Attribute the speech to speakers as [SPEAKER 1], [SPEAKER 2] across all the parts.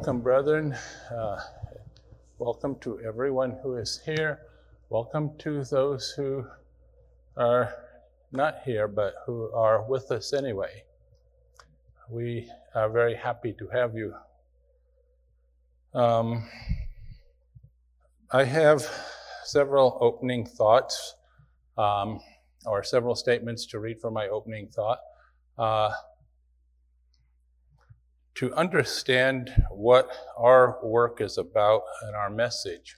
[SPEAKER 1] welcome, brethren. Uh, welcome to everyone who is here. Welcome to those who are not here but who are with us anyway. We are very happy to have you. Um, I have several opening thoughts, um, or several statements to read from my opening thought. Uh, to understand what our work is about and our message,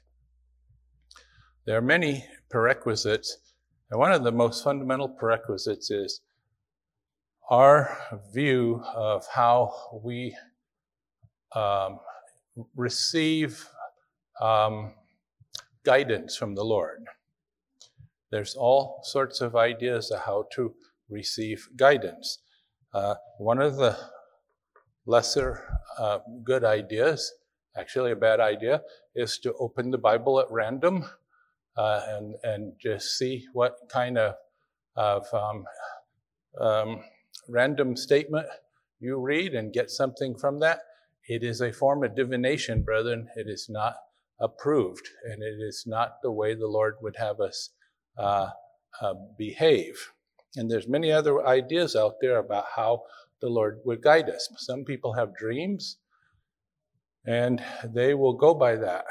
[SPEAKER 1] there are many prerequisites, and one of the most fundamental prerequisites is our view of how we um, receive um, guidance from the Lord. There's all sorts of ideas of how to receive guidance. Uh, one of the lesser uh, good ideas, actually a bad idea, is to open the Bible at random uh, and, and just see what kind of, of um, um, random statement you read and get something from that. It is a form of divination, brethren. It is not approved, and it is not the way the Lord would have us uh, uh, behave. And there's many other ideas out there about how the Lord would guide us. Some people have dreams, and they will go by that.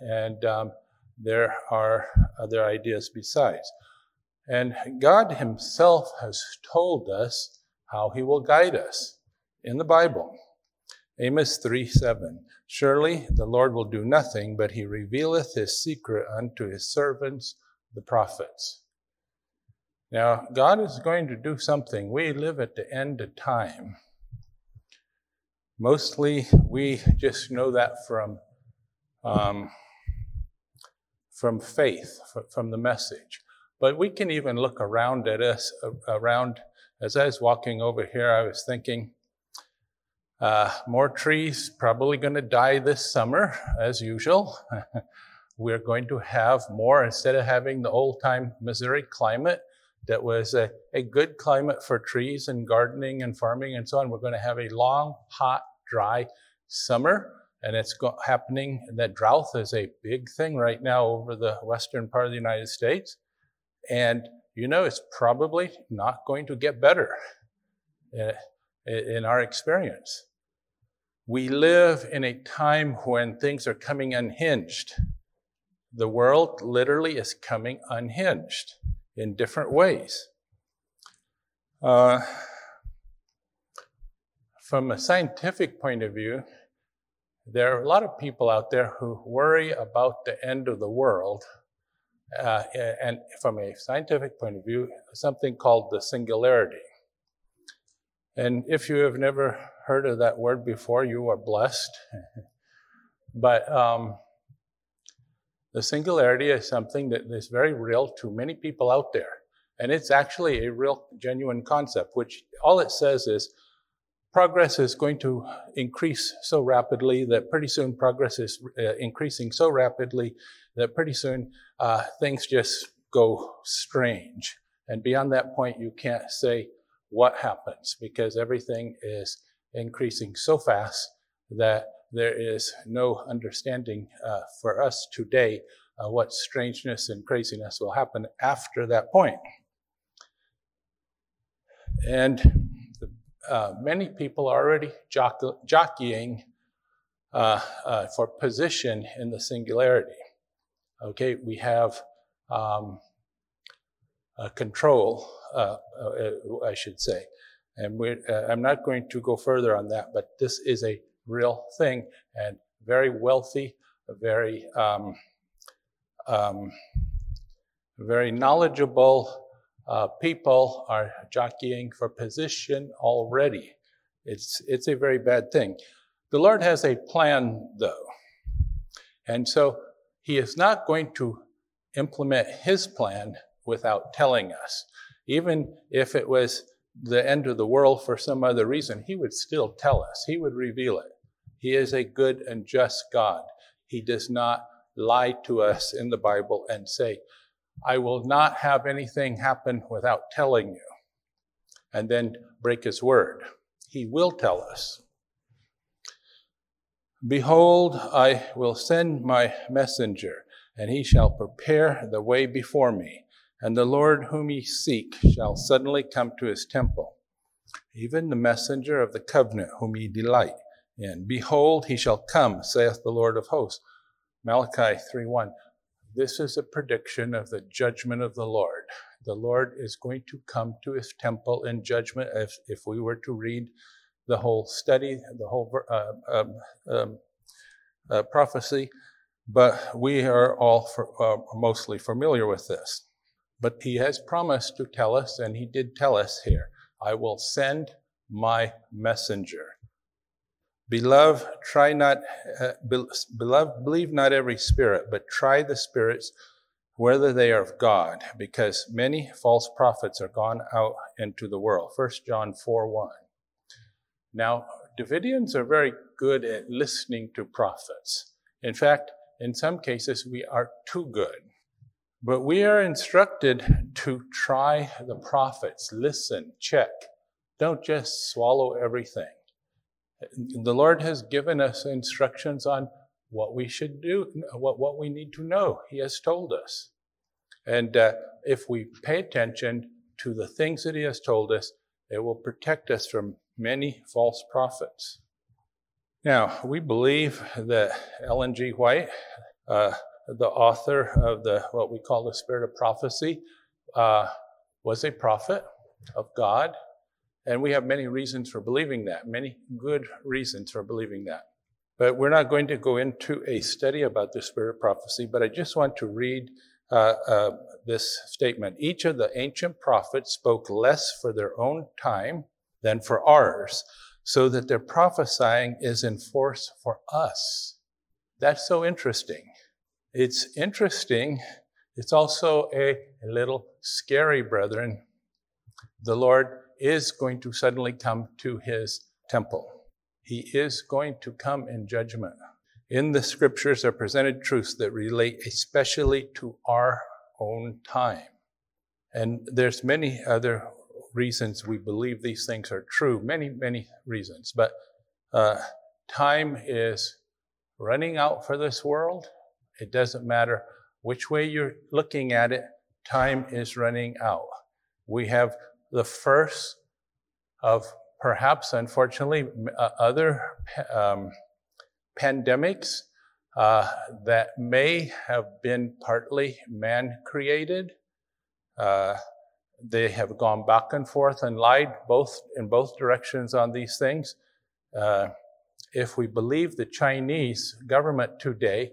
[SPEAKER 1] And um, there are other ideas besides. And God Himself has told us how He will guide us in the Bible. Amos 3 7. Surely the Lord will do nothing, but He revealeth His secret unto His servants, the prophets. Now, God is going to do something. We live at the end of time. Mostly, we just know that from, um, from faith, from the message. But we can even look around at us, around. As I was walking over here, I was thinking, uh, more trees probably going to die this summer, as usual. We're going to have more, instead of having the old time Missouri climate, that was a, a good climate for trees and gardening and farming and so on. We're going to have a long, hot, dry summer, and it's go- happening. That drought is a big thing right now over the western part of the United States. And you know, it's probably not going to get better uh, in, in our experience. We live in a time when things are coming unhinged. The world literally is coming unhinged in different ways. Uh, from a scientific point of view, there are a lot of people out there who worry about the end of the world. Uh, and from a scientific point of view, something called the singularity. And if you have never heard of that word before, you are blessed. but um, the singularity is something that is very real to many people out there. And it's actually a real, genuine concept, which all it says is progress is going to increase so rapidly that pretty soon progress is uh, increasing so rapidly that pretty soon uh, things just go strange. And beyond that point, you can't say what happens because everything is increasing so fast that there is no understanding uh, for us today uh, what strangeness and craziness will happen after that point. And uh, many people are already jockeying uh, uh, for position in the singularity. Okay, we have um, control, uh, I should say. And I'm not going to go further on that, but this is a real thing. And very wealthy, very, um, um, very knowledgeable uh, people are jockeying for position already. It's, it's a very bad thing. The Lord has a plan, though. And so He is not going to implement His plan without telling us. Even if it was the end of the world for some other reason, He would still tell us, He would reveal it. He is a good and just God. He does not lie to us in the Bible and say, I will not have anything happen without telling you, and then break his word. He will tell us. Behold, I will send my messenger, and he shall prepare the way before me. And the Lord whom ye seek shall suddenly come to his temple, even the messenger of the covenant whom ye delight in. Behold, he shall come, saith the Lord of hosts. Malachi 3:1. This is a prediction of the judgment of the Lord. The Lord is going to come to his temple in judgment. If, if we were to read the whole study, the whole uh, um, um, uh, prophecy, but we are all for, uh, mostly familiar with this. But he has promised to tell us, and he did tell us here, I will send my messenger. Beloved, try not, uh, beloved, believe not every spirit, but try the spirits whether they are of God, because many false prophets are gone out into the world. 1 John 4 1. Now, Davidians are very good at listening to prophets. In fact, in some cases, we are too good. But we are instructed to try the prophets, listen, check. Don't just swallow everything. The Lord has given us instructions on what we should do, what, what we need to know. He has told us. And uh, if we pay attention to the things that He has told us, it will protect us from many false prophets. Now, we believe that Ellen G. White, uh, the author of the what we call the Spirit of Prophecy, uh, was a prophet of God, and we have many reasons for believing that, many good reasons for believing that. But we're not going to go into a study about the spirit of prophecy, but I just want to read uh, uh, this statement. Each of the ancient prophets spoke less for their own time than for ours, so that their prophesying is in force for us. That's so interesting. It's interesting. It's also a, a little scary, brethren. The Lord is going to suddenly come to his temple. He is going to come in judgment. In the scriptures are presented truths that relate especially to our own time. And there's many other reasons we believe these things are true, many, many reasons. But uh, time is running out for this world. It doesn't matter which way you're looking at it, time is running out. We have the first of perhaps, unfortunately, uh, other um, pandemics uh, that may have been partly man created. Uh, they have gone back and forth and lied both in both directions on these things. Uh, if we believe the Chinese government today,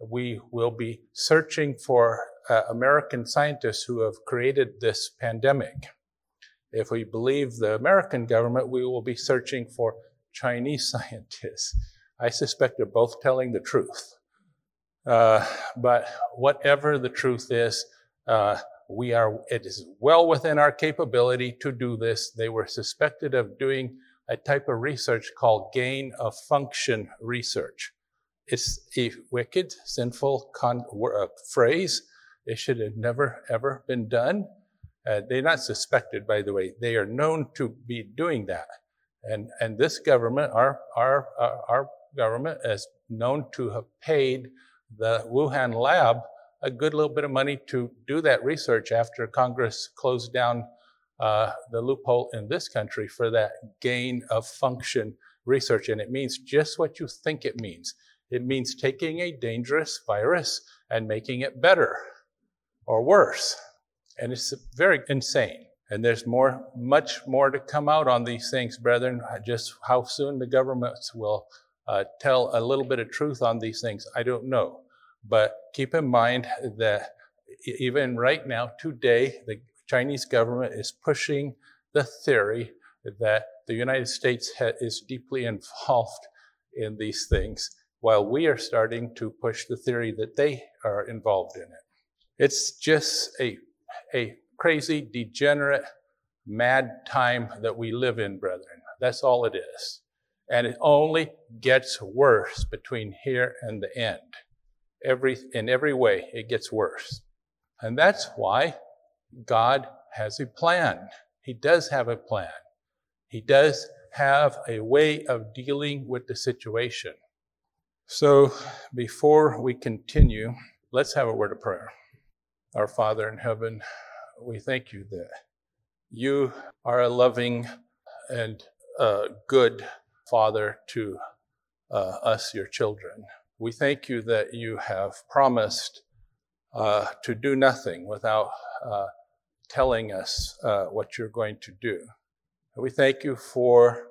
[SPEAKER 1] we will be searching for uh, American scientists who have created this pandemic. If we believe the American government, we will be searching for Chinese scientists. I suspect they're both telling the truth. Uh, but whatever the truth is, uh, we are, it is well within our capability to do this. They were suspected of doing a type of research called gain of function research. It's a wicked, sinful con- uh, phrase. It should have never, ever been done. Uh, they're not suspected, by the way. They are known to be doing that. And, and this government, our, our, uh, our government, is known to have paid the Wuhan lab a good little bit of money to do that research after Congress closed down uh, the loophole in this country for that gain of function research. And it means just what you think it means. It means taking a dangerous virus and making it better or worse. And it's very insane. And there's more, much more to come out on these things, brethren. Just how soon the governments will uh, tell a little bit of truth on these things, I don't know. But keep in mind that even right now, today, the Chinese government is pushing the theory that the United States ha- is deeply involved in these things, while we are starting to push the theory that they are involved in it. It's just a a crazy, degenerate, mad time that we live in, brethren. That's all it is. And it only gets worse between here and the end. Every, in every way, it gets worse. And that's why God has a plan. He does have a plan. He does have a way of dealing with the situation. So before we continue, let's have a word of prayer. Our Father in heaven, we thank you that you are a loving and good Father to uh, us, your children. We thank you that you have promised uh, to do nothing without uh, telling us uh, what you're going to do. We thank you for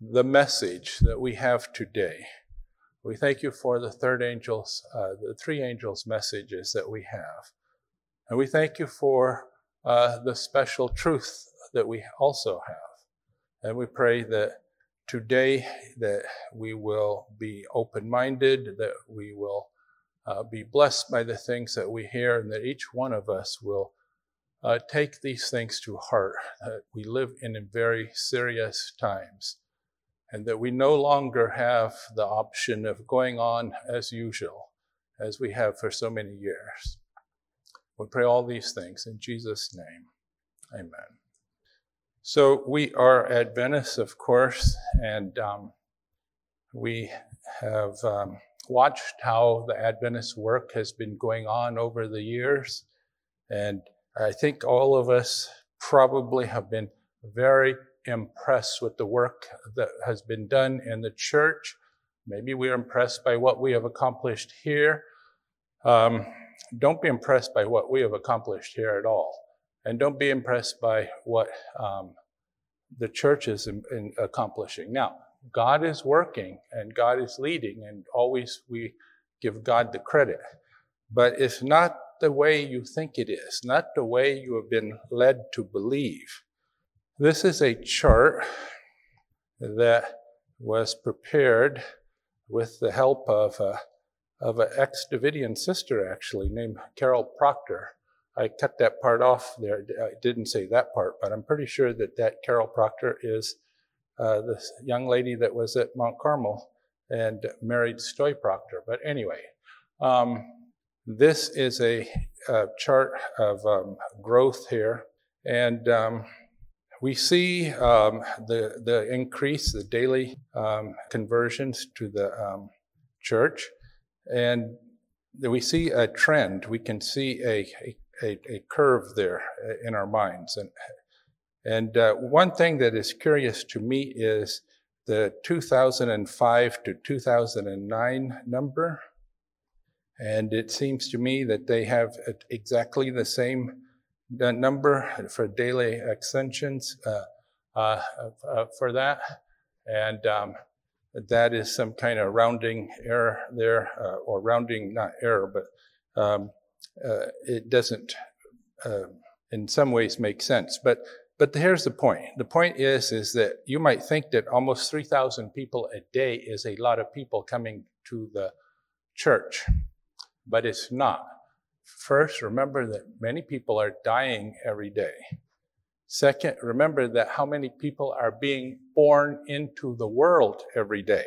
[SPEAKER 1] the message that we have today. We thank you for the third angel's, uh, the three angels' messages that we have. And we thank you for uh, the special truth that we also have. And we pray that today that we will be open-minded, that we will uh, be blessed by the things that we hear, and that each one of us will uh, take these things to heart. That we live in very serious times, and that we no longer have the option of going on as usual, as we have for so many years. We pray all these things in Jesus' name. Amen. So we are Adventists, of course, and um, we have um, watched how the Adventist work has been going on over the years. And I think all of us probably have been very impressed with the work that has been done in the church. Maybe we're impressed by what we have accomplished here. Um, don't be impressed by what we have accomplished here at all. And don't be impressed by what um, the church is in, in accomplishing. Now, God is working and God is leading, and always we give God the credit. But it's not the way you think it is, not the way you have been led to believe. This is a chart that was prepared with the help of a, of an ex Davidian sister, actually, named Carol Proctor. I cut that part off there. I didn't say that part, but I'm pretty sure that that Carol Proctor is uh, this young lady that was at Mount Carmel and married Stoy Proctor. But anyway, um, this is a, a chart of um, growth here, and um, we see um, the the increase, the daily um, conversions to the um, church, and we see a trend. We can see a, a a, curve there in our minds. And, and uh, one thing that is curious to me is the 2005 to 2009 number. And it seems to me that they have exactly the same number for daily extensions uh, uh, uh, for that. And um, that is some kind of rounding error there, or rounding, not error, but um, uh, it doesn't, uh, in some ways, make sense. But but here's the point. The point is is that you might think that almost 3,000 people a day is a lot of people coming to the church, but it's not. First, remember that many people are dying every day. Second, remember that how many people are being born into the world every day.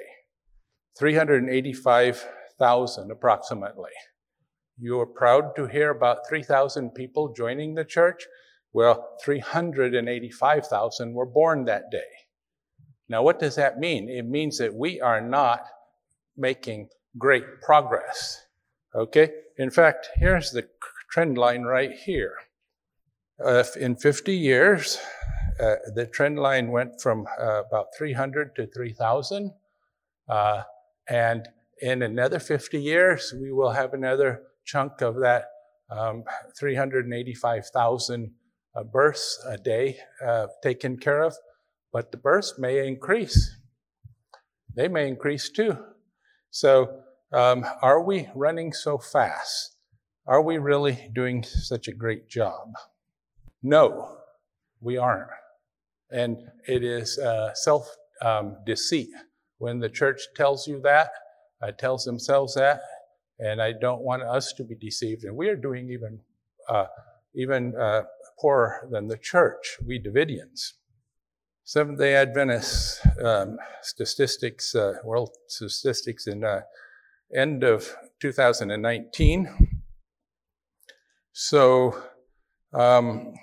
[SPEAKER 1] 385,000 approximately. You are proud to hear about 3,000 people joining the church. Well, 385,000 were born that day. Now, what does that mean? It means that we are not making great progress. Okay? In fact, here's the trend line right here. Uh, in 50 years, uh, the trend line went from uh, about 300 to 3,000. Uh, and in another 50 years, we will have another chunk of that um, 385,000 uh, births a day taken care of, but the births may increase. They may increase too. So, um, are we running so fast? Are we really doing such a great job? No, we aren't. And it is uh, self um, deceit. When the church tells you that, uh, tells themselves that, and I don't want us to be deceived. And we are doing even uh, even uh, poorer than the church, we Davidians. Seventh Day Adventists um, statistics, uh, world statistics in uh, end of 2019. So um,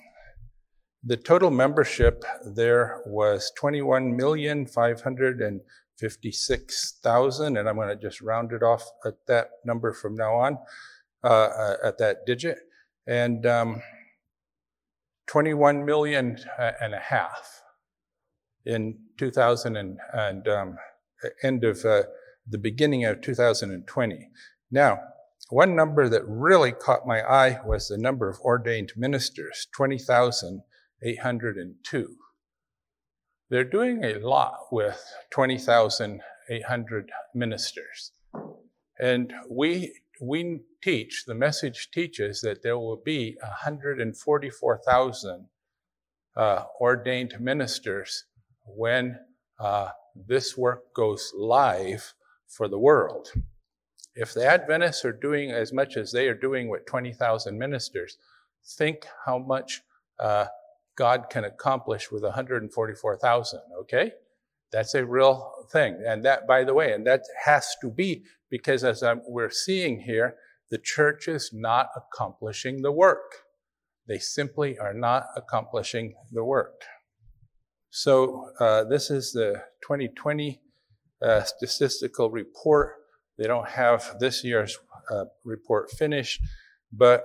[SPEAKER 1] the total membership there was 21,556,000, and I'm going to just round it off at that number from now on, uh, uh, at that digit, and um, 21 million and a half in 2000 and, and um, end of uh, the beginning of 2020. Now, one number that really caught my eye was the number of ordained ministers 20,802. They're doing a lot with 20,800 ministers. And we, we teach, the message teaches that there will be 144,000 uh, ordained ministers when uh, this work goes live for the world. If the Adventists are doing as much as they are doing with 20,000 ministers, think how much uh, God can accomplish with 144,000, okay? That's a real thing. And that, by the way, and that has to be because as I'm, we're seeing here, the church is not accomplishing the work. They simply are not accomplishing the work. So, uh, this is the 2020 uh, statistical report. They don't have this year's uh, report finished, but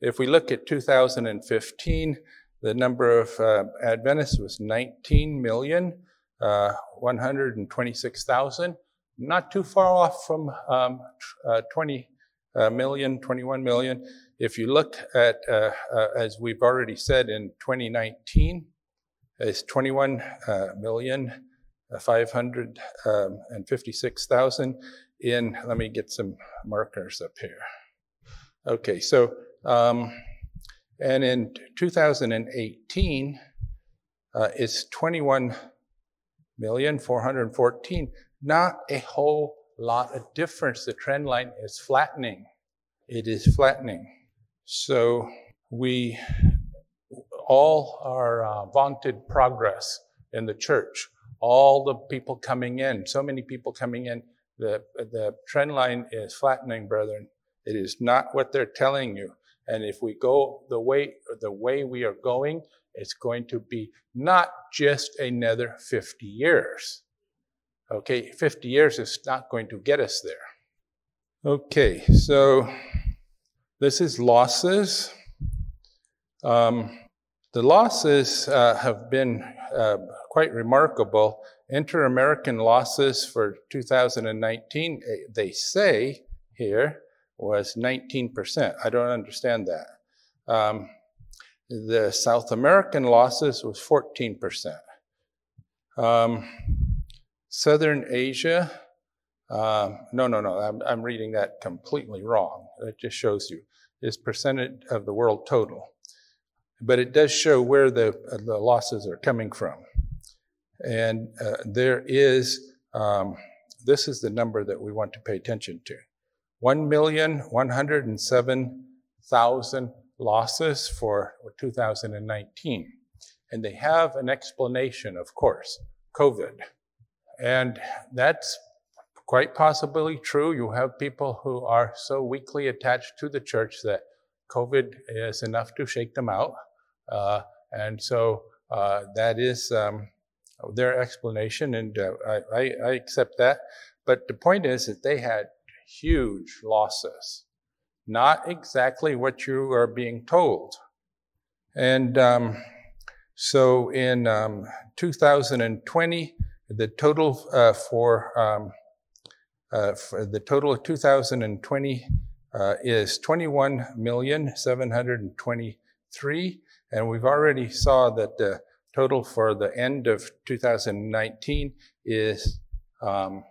[SPEAKER 1] if we look at 2015, the number of uh, Adventists was 19 million, uh, 126,000. Not too far off from um, uh, 20 uh, million, 21 million. If you look at, uh, uh, as we've already said, in 2019, it's 21 million, 556,000 in, let me get some markers up here. Okay, so um, and in 2018, uh, it's 21 million 414. Not a whole lot of difference. The trend line is flattening. It is flattening. So we all our uh, vaunted progress in the church, all the people coming in, so many people coming in, the, the trend line is flattening, brethren. It is not what they're telling you. And if we go the way, the way we are going, it's going to be not just another 50 years. Okay, 50 years is not going to get us there. Okay, so this is losses. Um, the losses uh, have been uh, quite remarkable. Inter American losses for 2019, eh, they say here, was 19%. I don't understand that. Um, the South American losses was 14%. Um, Southern Asia, um, no, no, no, I'm, I'm, reading that completely wrong. It just shows you is percentage of the world total. But it does show where the, the losses are coming from. And uh, there is, um, this is the number that we want to pay attention to. 1,107,000 losses for 2019. And they have an explanation, of course, COVID. And that's quite possibly true. You have people who are so weakly attached to the church that COVID is enough to shake them out. Uh, and so uh, that is um, their explanation, and uh, I, I, accept that. But the point is that they had huge losses. Not exactly what you are being told. And um, so in um, 2020, the total uh, for, um, uh, for, the total of 2020 uh, is 21 million 723, and we've already saw that the total for the end of 2019 is um,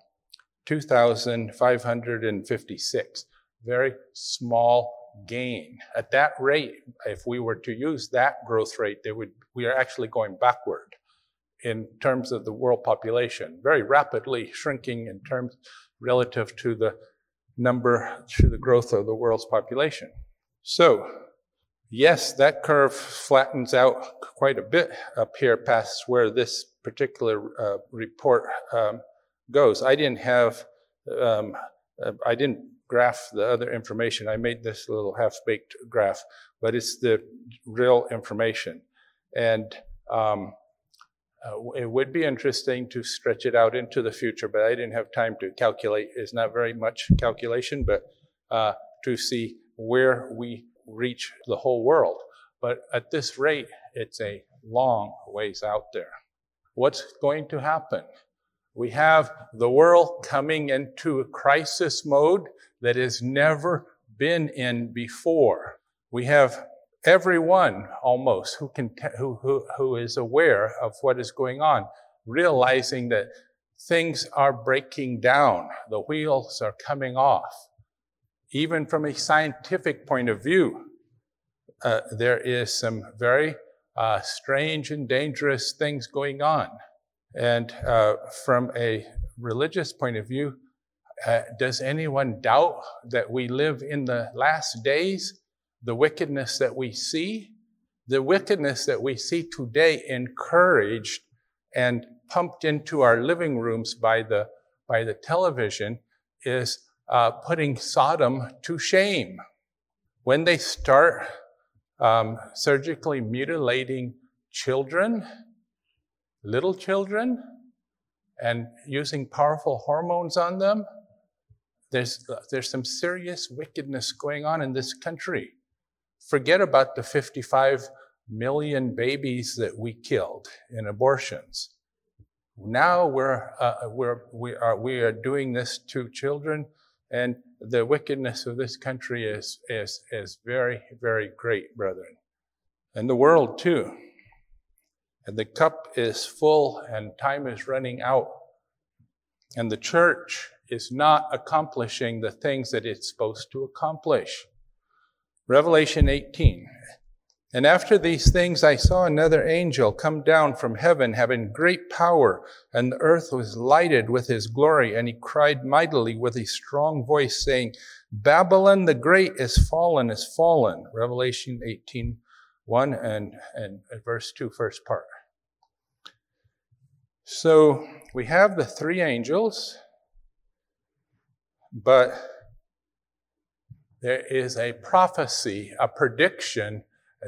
[SPEAKER 1] 2,556. Very small gain. At that rate, if we were to use that growth rate, would, we are actually going backward in terms of the world population, very rapidly shrinking in terms relative to the number, to the growth of the world's population. So, yes, that curve flattens out quite a bit up here past where this particular uh, report um, goes. I didn't have, um, uh, I didn't graph the other information. I made this little half-baked graph, but it's the real information. And um, uh, it would be interesting to stretch it out into the future, but I didn't have time to calculate. It's not very much calculation, but uh, to see where we reach the whole world. But at this rate, it's a long ways out there. What's going to happen? We have the world coming into a crisis mode that has never been in before. We have everyone almost who can who, who, who is aware of what is going on realizing that things are breaking down. The wheels are coming off. Even from a scientific point of view uh, there is some very uh, strange and dangerous things going on and uh, from a religious point of view uh, does anyone doubt that we live in the last days the wickedness that we see, the wickedness that we see today encouraged and pumped into our living rooms by the, by the television is uh, putting Sodom to shame. When they start um, surgically mutilating children, little children, and using powerful hormones on them, there's, there's some serious wickedness going on in this country. Forget about the 55 million babies that we killed in abortions. Now we're, uh, we're, we, are, we are doing this to children, and the wickedness of this country is, is, is very, very great, brethren. And the world, too. And the cup is full, and time is running out. And the church is not accomplishing the things that it's supposed to accomplish. Revelation 18. And after these things, I saw another angel come down from heaven, having great power, and the earth was lighted with his glory. And he cried mightily with a strong voice, saying, Babylon the Great is fallen, is fallen. Revelation 18, 1 and, and verse 2, first part. So we have the three angels, but there is a prophecy, a prediction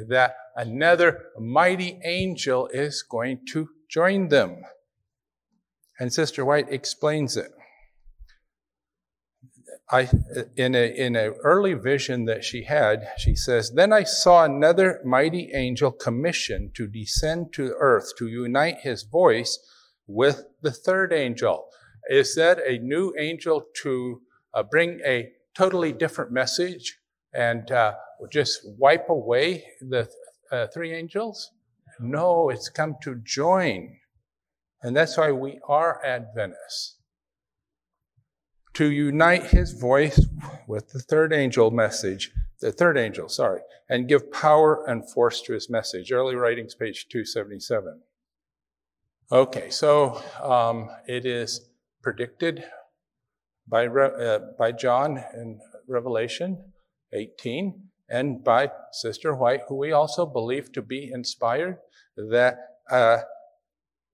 [SPEAKER 1] that another mighty angel is going to join them. And Sister White explains it. I, in a, in an early vision that she had, she says, Then I saw another mighty angel commissioned to descend to earth to unite his voice with the third angel. Is that a new angel to uh, bring a totally different message and uh, just wipe away the uh, three angels? No, it's come to join. And that's why we are Adventists. To unite his voice with the third angel message, the third angel, sorry, and give power and force to his message. Early writings, page 277. Okay, so um, it is predicted by, uh, by John in Revelation 18 and by Sister White, who we also believe to be inspired, that uh,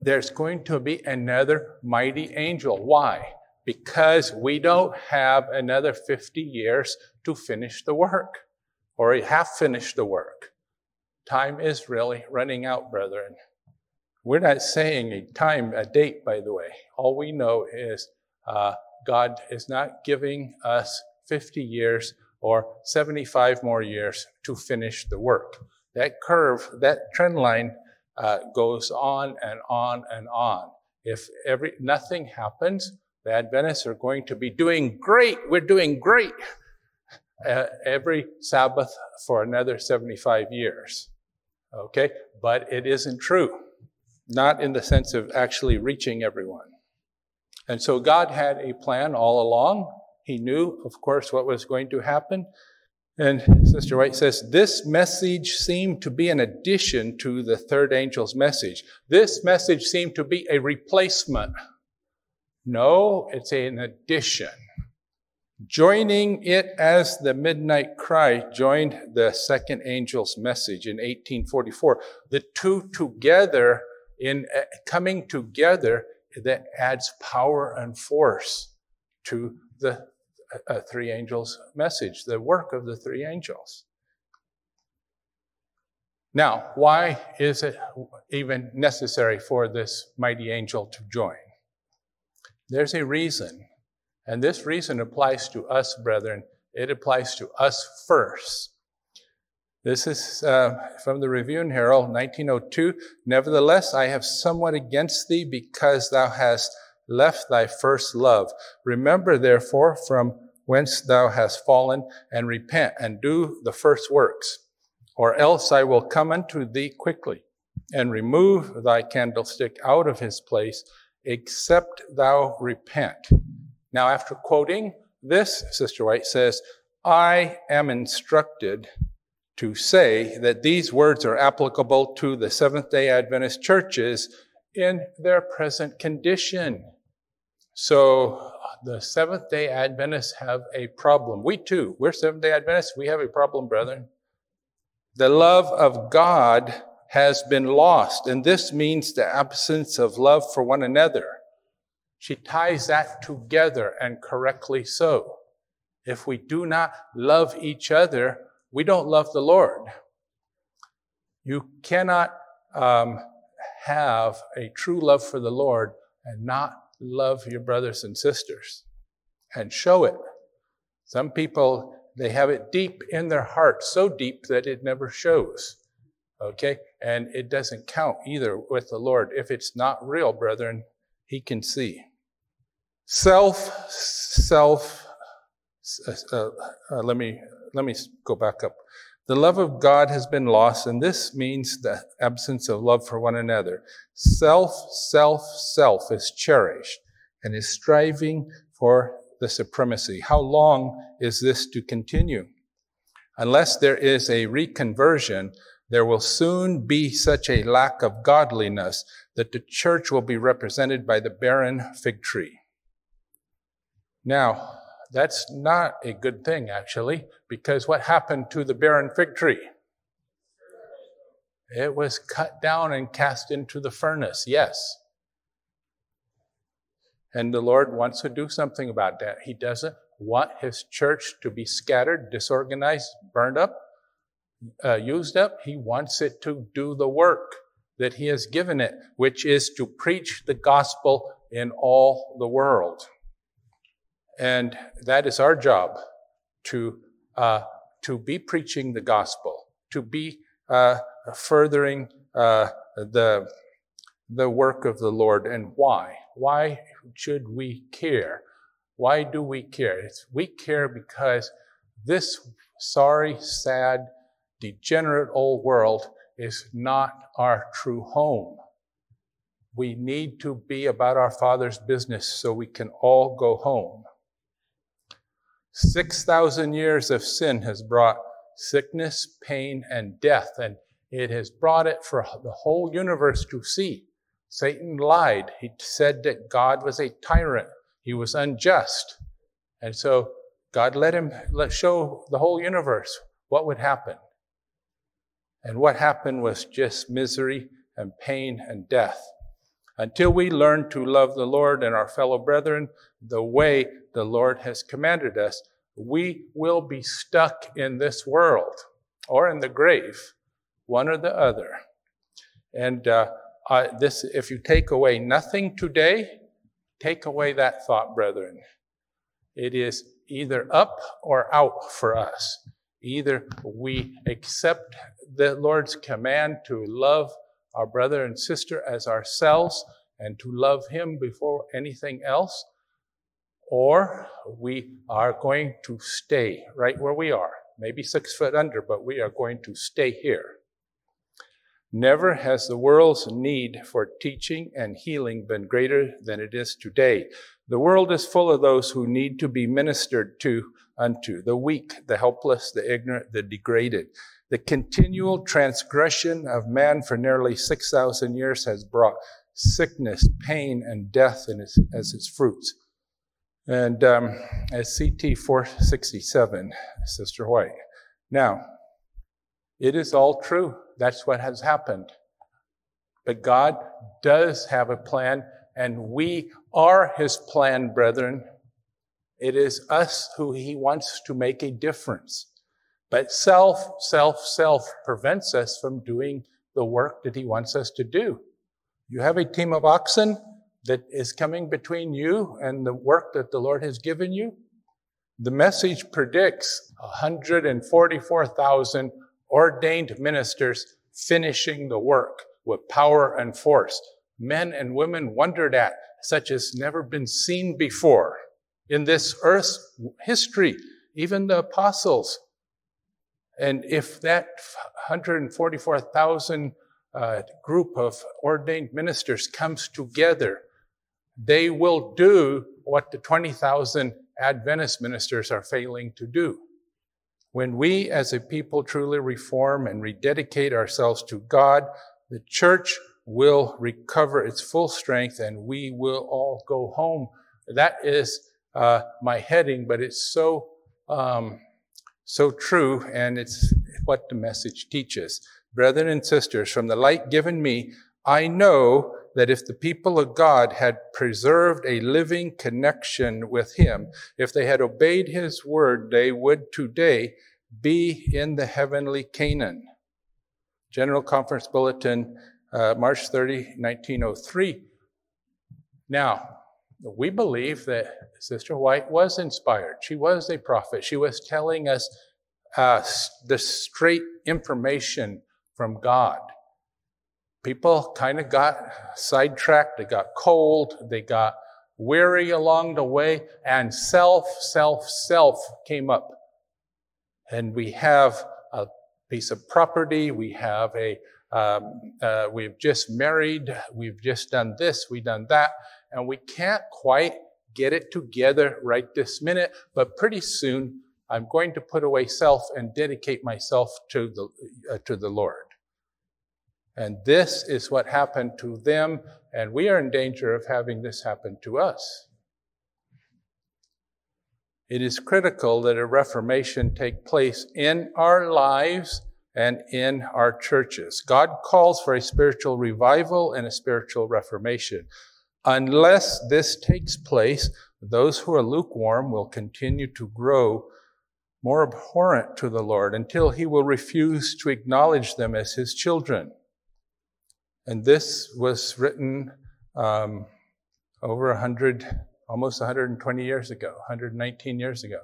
[SPEAKER 1] there's going to be another mighty angel. Why? Because we don't have another 50 years to finish the work, or have finished the work. Time is really running out, brethren. We're not saying a time, a date, by the way. All we know is uh, God is not giving us 50 years or 75 more years to finish the work. That curve, that trend line uh, goes on and on and on. If every, nothing happens, the Adventists are going to be doing great. We're doing great uh, every Sabbath for another 75 years. Okay? But it isn't true. Not in the sense of actually reaching everyone. And so God had a plan all along. He knew, of course, what was going to happen. And Sister White says, this message seemed to be an addition to the third angel's message. This message seemed to be a replacement. No, it's an addition. Joining it as the midnight cry joined the second angel's message in 1844. The two together, in uh, coming together, that adds power and force to the uh, three angels' message, the work of the three angels. Now, why is it even necessary for this mighty angel to join? There's a reason, and this reason applies to us, brethren. It applies to us first. This is uh, from the Review and Herald, 1902. Nevertheless, I have somewhat against thee because thou hast left thy first love. Remember, therefore, from whence thou hast fallen, and repent and do the first works, or else I will come unto thee quickly and remove thy candlestick out of his place, except thou repent. Now, after quoting this, Sister White says, I am instructed to say that these words are applicable to the Seventh day Adventist churches in their present condition. So the Seventh day Adventists have a problem. We too, we're Seventh day Adventists, we have a problem, brethren. The love of God has been lost, and this means the absence of love for one another. She ties that together, and correctly so. If we do not love each other, we don't love the Lord. You cannot um, have a true love for the Lord and not love your brothers and sisters and show it. Some people, they have it deep in their heart, so deep that it never shows. Okay? And it doesn't count either with the Lord. If it's not real, brethren, He can see. Self, self, uh, uh, uh, let me let me go back up. The love of God has been lost, and this means the absence of love for one another. Self, self, self is cherished and is striving for the supremacy. How long is this to continue? Unless there is a reconversion, there will soon be such a lack of godliness that the church will be represented by the barren fig tree. Now, that's not a good thing, actually, because what happened to the barren fig tree? It was cut down and cast into the furnace, yes. And the Lord wants to do something about that. He doesn't want his church to be scattered, disorganized, burned up, uh, used up. He wants it to do the work that he has given it, which is to preach the gospel in all the world. And that is our job to, uh, to be preaching the gospel, to be uh, furthering uh, the, the work of the Lord. And why? Why should we care? Why do we care? It's, we care because this sorry, sad, degenerate old world is not our true home. We need to be about our Father's business so we can all go home. 6,000 years of sin has brought sickness, pain, and death, and it has brought it for the whole universe to see. Satan lied. He said that God was a tyrant. He was unjust. And so God let him show the whole universe what would happen. And what happened was just misery and pain and death. Until we learn to love the Lord and our fellow brethren the way the Lord has commanded us, we will be stuck in this world or in the grave, one or the other. And uh, this, if you take away nothing today, take away that thought, brethren. It is either up or out for us. Either we accept the Lord's command to love our brother and sister as ourselves and to love Him before anything else, or we are going to stay right where we are, maybe six foot under, but we are going to stay here. Never has the world's need for teaching and healing been greater than it is today. The world is full of those who need to be ministered to unto the weak, the helpless, the ignorant, the degraded. The continual transgression of man for nearly 6,000 years has brought sickness, pain, and death its, as its fruits. And um, as CT 467, Sister White. Now, it is all true. That's what has happened. But God does have a plan, and we are His plan, brethren. It is us who He wants to make a difference. But self, self, self prevents us from doing the work that he wants us to do. You have a team of oxen that is coming between you and the work that the Lord has given you. The message predicts 144,000 ordained ministers finishing the work with power and force. Men and women wondered at, such as never been seen before in this earth's history, even the apostles. And if that 144,000 uh, group of ordained ministers comes together, they will do what the 20,000 Adventist ministers are failing to do. When we as a people truly reform and rededicate ourselves to God, the church will recover its full strength and we will all go home. That is uh, my heading, but it's so, um, so true and it's what the message teaches. Brethren and sisters, from the light given me, I know that if the people of God had preserved a living connection with Him, if they had obeyed His word, they would today be in the heavenly Canaan. General Conference Bulletin, uh, March 30, 1903. Now, we believe that Sister White was inspired. She was a prophet. She was telling us uh, the straight information from God people kind of got sidetracked, they got cold, they got weary along the way, and self, self, self came up. And we have a piece of property, we have a, um, uh, we've just married, we've just done this, we've done that, and we can't quite get it together right this minute, but pretty soon I'm going to put away self and dedicate myself to the, uh, to the Lord. And this is what happened to them, and we are in danger of having this happen to us. It is critical that a reformation take place in our lives and in our churches. God calls for a spiritual revival and a spiritual reformation. Unless this takes place, those who are lukewarm will continue to grow more abhorrent to the Lord until he will refuse to acknowledge them as his children. And this was written um, over 100, almost 120 years ago, 119 years ago.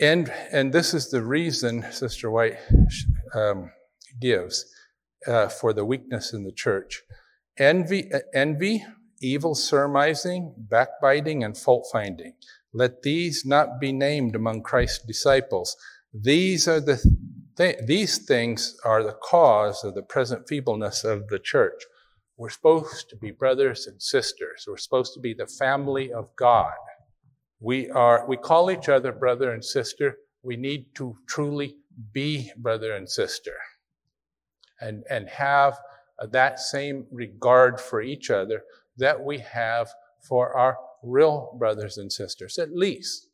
[SPEAKER 1] And, and this is the reason Sister White um, gives uh, for the weakness in the church. Envy, uh, envy, evil surmising, backbiting, and fault finding. Let these not be named among Christ's disciples. These are the th- these things are the cause of the present feebleness of the church. We're supposed to be brothers and sisters. We're supposed to be the family of God. We are, we call each other brother and sister. We need to truly be brother and sister and, and have that same regard for each other that we have for our real brothers and sisters, at least.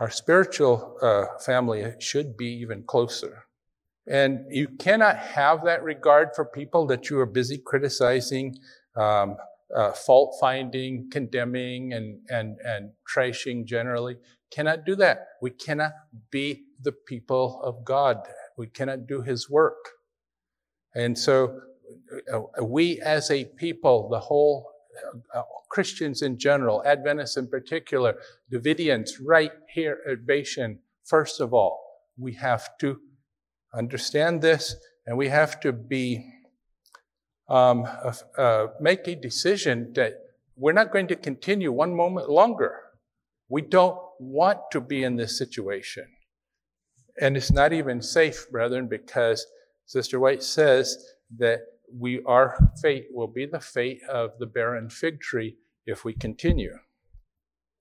[SPEAKER 1] Our spiritual uh, family should be even closer. And you cannot have that regard for people that you are busy criticizing, um, uh, fault finding, condemning, and, and, and trashing generally. Cannot do that. We cannot be the people of God. We cannot do His work. And so, uh, we as a people, the whole uh, Christians in general, Adventists in particular, Davidians, right here at Bashan, first of all, we have to understand this, and we have to be um, uh, uh, make a decision that we're not going to continue one moment longer. We don't want to be in this situation. And it's not even safe, brethren, because Sister White says that we, our fate will be the fate of the barren fig tree if we continue.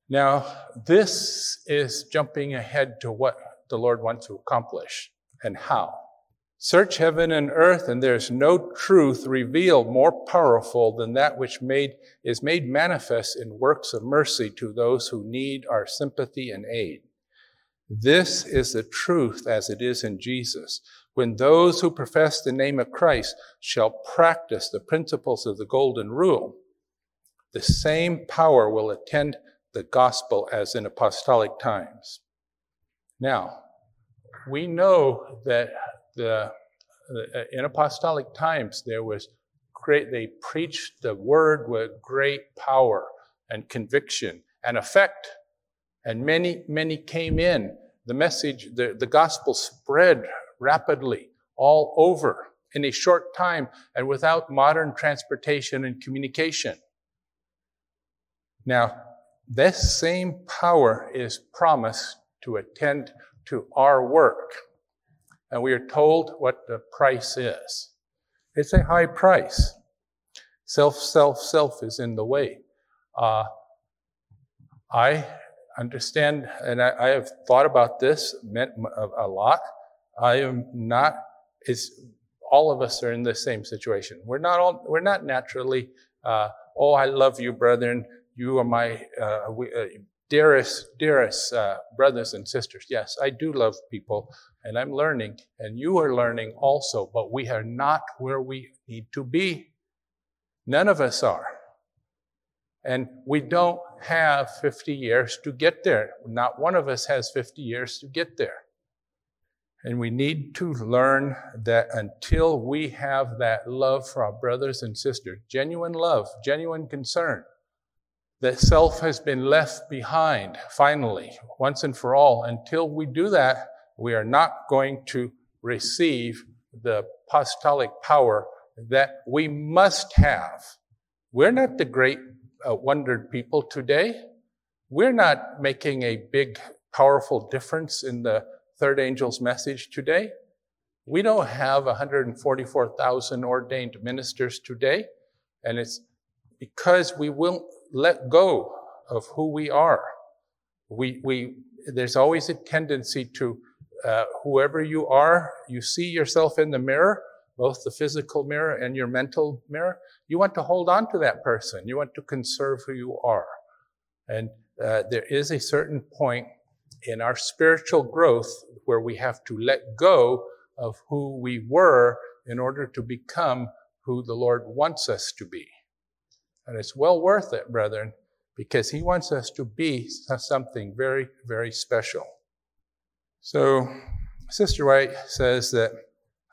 [SPEAKER 1] Now, this is jumping ahead to what the Lord wants to accomplish and how. Search heaven and earth, and there's no truth revealed more powerful than that which made, is made manifest in works of mercy to those who need our sympathy and aid. This is the truth as it is in Jesus. When those who profess the name of Christ shall practice the principles of the golden rule, the same power will attend the gospel as in apostolic times. Now, we know that the, uh, in apostolic times there was great, they preached the word with great power and conviction and effect. And many, many came in. The message, the, the gospel spread rapidly all over in a short time and without modern transportation and communication. Now, this same power is promised to attend to our work. And we are told what the price is. It's a high price. Self, self, self is in the way. Uh, I understand, and I, I, have thought about this a lot. I am not, is all of us are in the same situation. We're not all, we're not naturally, uh, oh, I love you, brethren. You are my uh, we, uh, dearest, dearest uh, brothers and sisters. Yes, I do love people, and I'm learning, and you are learning also. But we are not where we need to be. None of us are. And we don't have 50 years to get there. Not one of us has 50 years to get there. And we need to learn that until we have that love for our brothers and sisters, genuine love, genuine concern, that self has been left behind finally, once and for all. Until we do that, we are not going to receive the apostolic power that we must have. We're not the great uh, wondered people today. We're not making a big, powerful difference in the third angel's message today. We don't have 144,000 ordained ministers today, and it's because we will let go of who we are. We, we, there's always a tendency to, uh, whoever you are, you see yourself in the mirror, both the physical mirror and your mental mirror. You want to hold on to that person. You want to conserve who you are. And uh, there is a certain point in our spiritual growth where we have to let go of who we were in order to become who the Lord wants us to be. And it's well worth it, brethren, because He wants us to be something very, very special. So, Sister White says that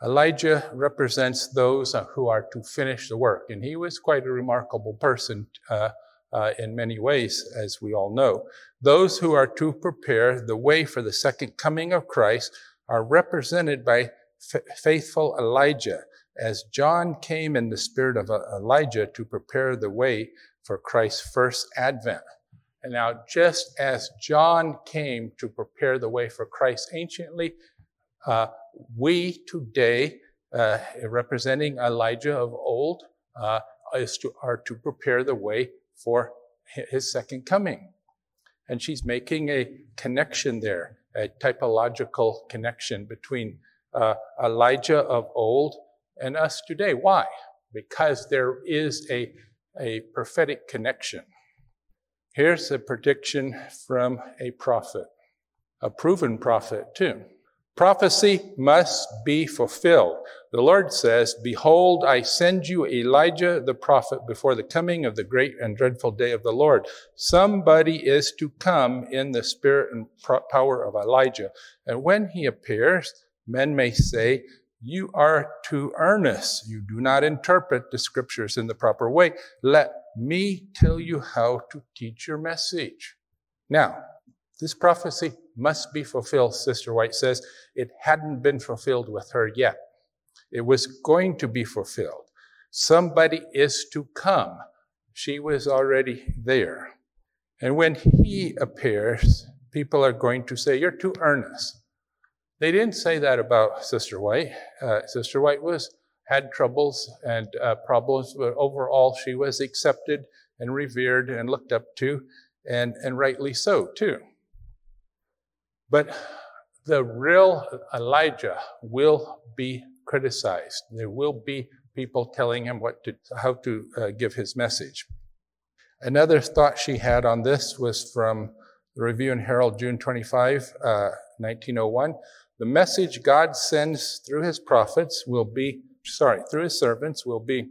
[SPEAKER 1] Elijah represents those who are to finish the work, and he was quite a remarkable person uh, uh, in many ways, as we all know. Those who are to prepare the way for the second coming of Christ are represented by f- faithful Elijah, as John came in the spirit of Elijah to prepare the way for Christ's first advent. And now, just as John came to prepare the way for Christ anciently, uh, we today, uh, representing Elijah of old, uh, to, are to prepare the way for his second coming. And she's making a connection there, a typological connection between uh, Elijah of old and us today. Why? Because there is a, a prophetic connection. Here's a prediction from a prophet, a proven prophet too. Prophecy must be fulfilled. The Lord says, Behold, I send you Elijah the prophet before the coming of the great and dreadful day of the Lord. Somebody is to come in the spirit and power of Elijah. And when he appears, men may say, you are too earnest. You do not interpret the scriptures in the proper way. Let me tell you how to teach your message. Now, this prophecy must be fulfilled, Sister White says. It hadn't been fulfilled with her yet. It was going to be fulfilled. Somebody is to come. She was already there. And when he appears, people are going to say, You're too earnest. They didn't say that about Sister White. Uh, Sister White was had troubles and uh, problems, but overall she was accepted and revered and looked up to, and, and rightly so too. But the real Elijah will be criticized. There will be people telling him what to, how to uh, give his message. Another thought she had on this was from the Review and Herald, June 25, uh, 1901. The message God sends through his prophets will be, sorry, through his servants will be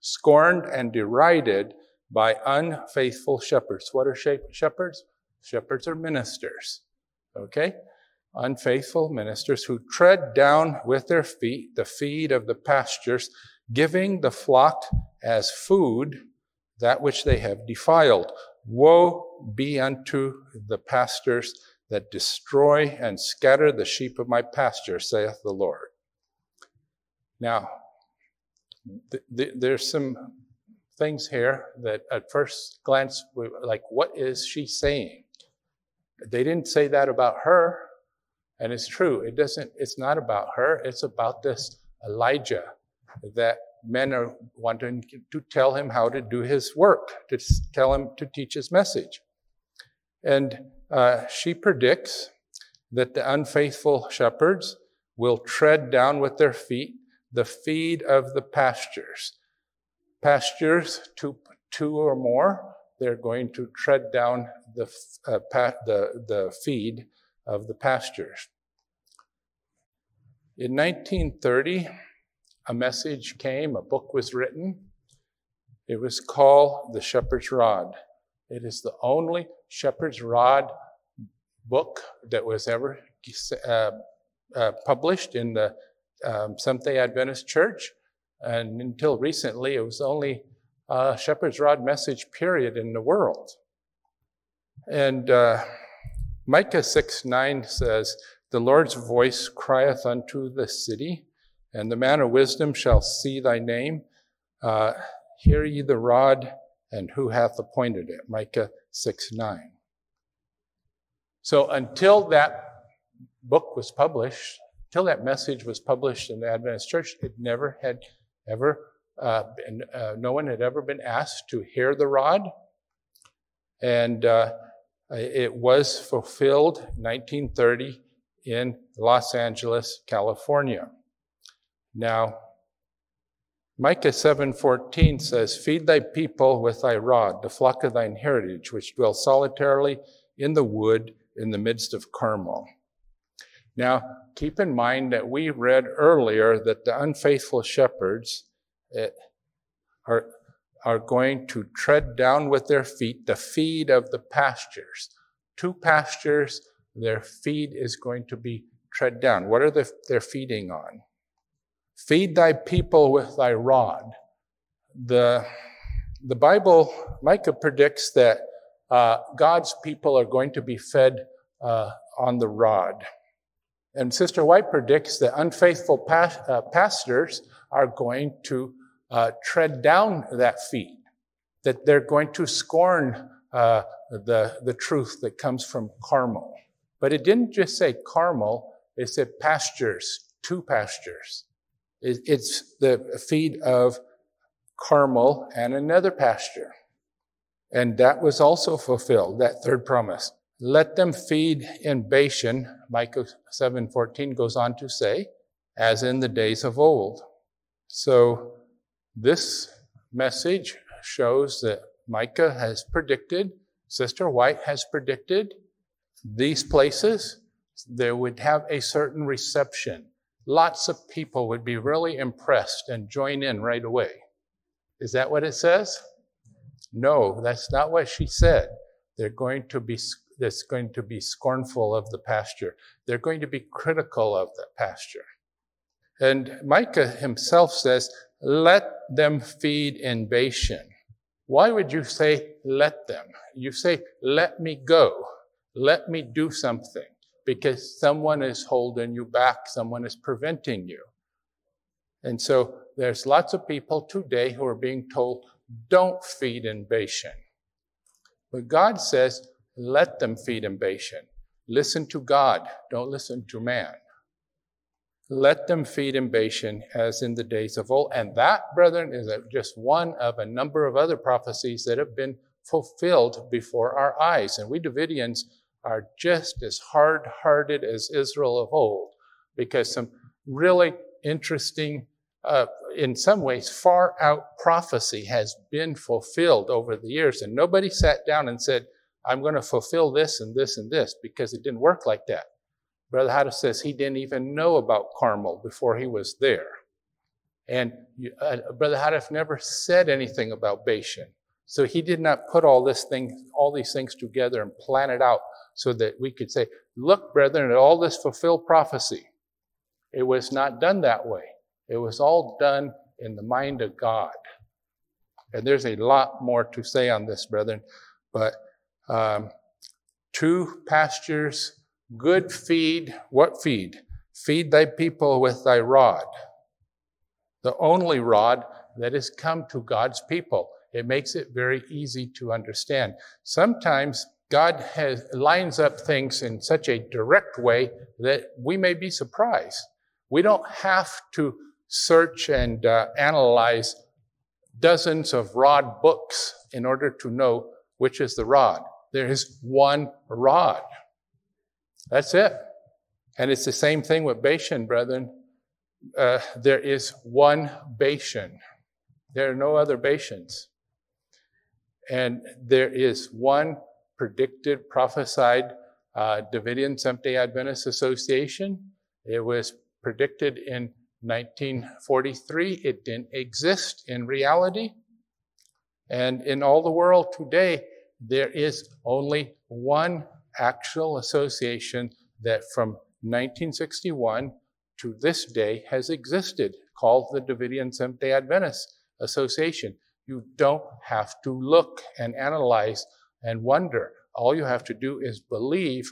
[SPEAKER 1] scorned and derided by unfaithful shepherds. What are shepherds? Shepherds are ministers. Okay? unfaithful ministers who tread down with their feet the feed of the pastures, giving the flock as food that which they have defiled. Woe be unto the pastors that destroy and scatter the sheep of my pasture, saith the Lord. Now, th- th- there's some things here that at first glance, like, what is she saying? They didn't say that about her. And it's true. It doesn't, it's not about her. It's about this Elijah that men are wanting to tell him how to do his work, to tell him to teach his message. And uh, she predicts that the unfaithful shepherds will tread down with their feet the feed of the pastures. Pastures, two, two or more, they're going to tread down the, uh, the, the feed of the pastures. In 1930, a message came, a book was written. It was called The Shepherd's Rod. It is the only Shepherd's Rod book that was ever uh, uh, published in the um, Seventh day Adventist Church. And until recently, it was only a Shepherd's Rod message, period, in the world. And uh, Micah 6 9 says, The Lord's voice crieth unto the city, and the man of wisdom shall see thy name. Uh, hear ye the rod, and who hath appointed it? Micah 6 9. So until that book was published, until that message was published in the Adventist Church, it never had ever uh, been, uh, no one had ever been asked to hear the rod. And uh, it was fulfilled 1930 in Los Angeles, California. Now, Micah 7:14 says, "Feed thy people with thy rod, the flock of thine heritage, which dwell solitarily in the wood in the midst of Carmel." Now, keep in mind that we read earlier that the unfaithful shepherds are, are going to tread down with their feet the feed of the pastures. Two pastures, their feed is going to be tread down. What are they, they're feeding on? Feed thy people with thy rod. The, the Bible, Micah predicts that uh, God's people are going to be fed uh, on the rod. And Sister White predicts that unfaithful pas- uh, pastors are going to uh, tread down that feet, that they're going to scorn uh, the, the truth that comes from Carmel. But it didn't just say Carmel, it said pastures, two pastures. It, it's the feed of Carmel and another pasture. And that was also fulfilled, that third promise. Let them feed in Bashan, Micah 7:14 goes on to say, as in the days of old. So this message shows that Micah has predicted, Sister White has predicted these places there would have a certain reception. Lots of people would be really impressed and join in right away. Is that what it says? No, that's not what she said. They're going to be that's going to be scornful of the pasture. They're going to be critical of the pasture. And Micah himself says, let them feed in Bashan. Why would you say, let them? You say, let me go. Let me do something. Because someone is holding you back. Someone is preventing you. And so there's lots of people today who are being told, don't feed in Bashan. But God says, let them feed in Bashan. Listen to God, don't listen to man. Let them feed in Bashan as in the days of old. And that, brethren, is just one of a number of other prophecies that have been fulfilled before our eyes. And we Davidians are just as hard hearted as Israel of old because some really interesting, uh, in some ways, far out prophecy has been fulfilled over the years. And nobody sat down and said, I'm going to fulfill this and this and this because it didn't work like that. Brother Haddis says he didn't even know about Carmel before he was there. And uh, Brother Haddis never said anything about Bashan. So he did not put all this thing, all these things together and plan it out so that we could say, look, brethren, all this fulfilled prophecy. It was not done that way. It was all done in the mind of God. And there's a lot more to say on this, brethren, but um, true pastures, good feed. What feed? Feed thy people with thy rod. The only rod that has come to God's people. It makes it very easy to understand. Sometimes God has, lines up things in such a direct way that we may be surprised. We don't have to search and uh, analyze dozens of rod books in order to know which is the rod. There is one rod. That's it. And it's the same thing with Bashan, brethren. Uh, there is one Bashan. There are no other Bashans. And there is one predicted, prophesied uh, Davidian Seventh day Adventist Association. It was predicted in 1943. It didn't exist in reality. And in all the world today, there is only one actual association that from 1961 to this day has existed called the Davidian Seventh day Adventist Association. You don't have to look and analyze and wonder. All you have to do is believe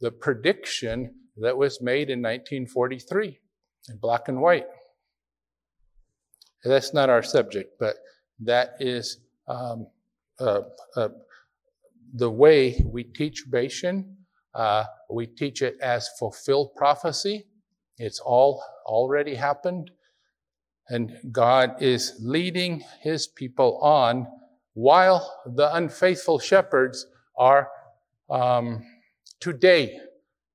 [SPEAKER 1] the prediction that was made in 1943 in black and white. That's not our subject, but that is um, uh, uh, the way we teach Bashan. Uh, we teach it as fulfilled prophecy. It's all already happened. And God is leading his people on while the unfaithful shepherds are um, today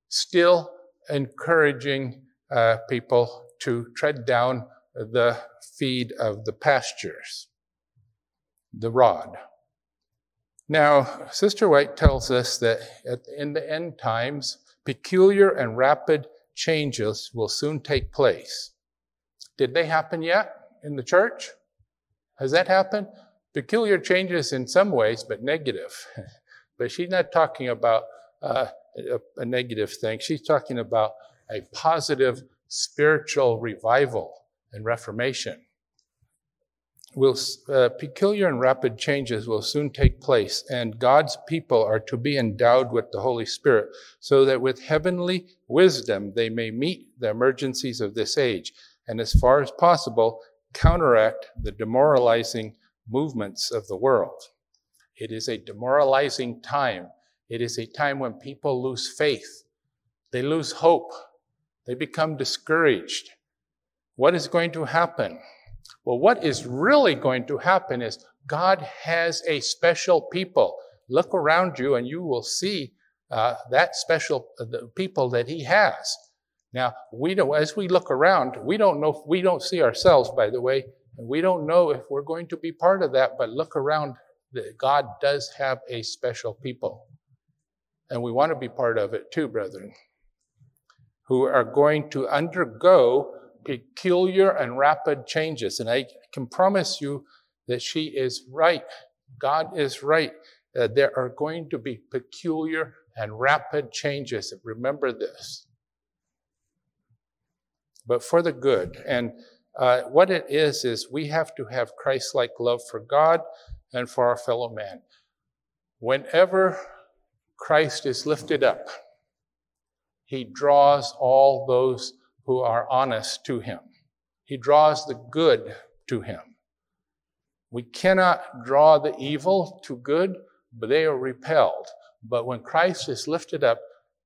[SPEAKER 1] still encouraging uh, people to tread down the feed of the pastures, the rod. Now, Sister White tells us that in the end times, peculiar and rapid changes will soon take place. Did they happen yet in the church? Has that happened? Peculiar changes in some ways, but negative. but she's not talking about uh, a, a negative thing. She's talking about a positive spiritual revival and reformation. Will, uh, peculiar and rapid changes will soon take place, and God's people are to be endowed with the Holy Spirit, so that with heavenly wisdom they may meet the emergencies of this age and as far as possible, counteract the demoralizing movements of the world. It is a demoralizing time. It is a time when people lose faith. They lose hope. They become discouraged. What is going to happen? Well, what is really going to happen is God has a special people. Look around you and you will see uh, that special uh, the people that He has. Now, we don't, as we look around, we don't know, we don't see ourselves, by the way, and we don't know if we're going to be part of that, but look around, God does have a special people. And we want to be part of it too, brethren, who are going to undergo peculiar and rapid changes. And I can promise you that she is right. God is right. Uh, there are going to be peculiar and rapid changes. Remember this but for the good. And uh, what it is, is we have to have Christ like love for God and for our fellow man. Whenever Christ is lifted up, he draws all those who are honest to him. He draws the good to him. We cannot draw the evil to good, but they are repelled. But when Christ is lifted up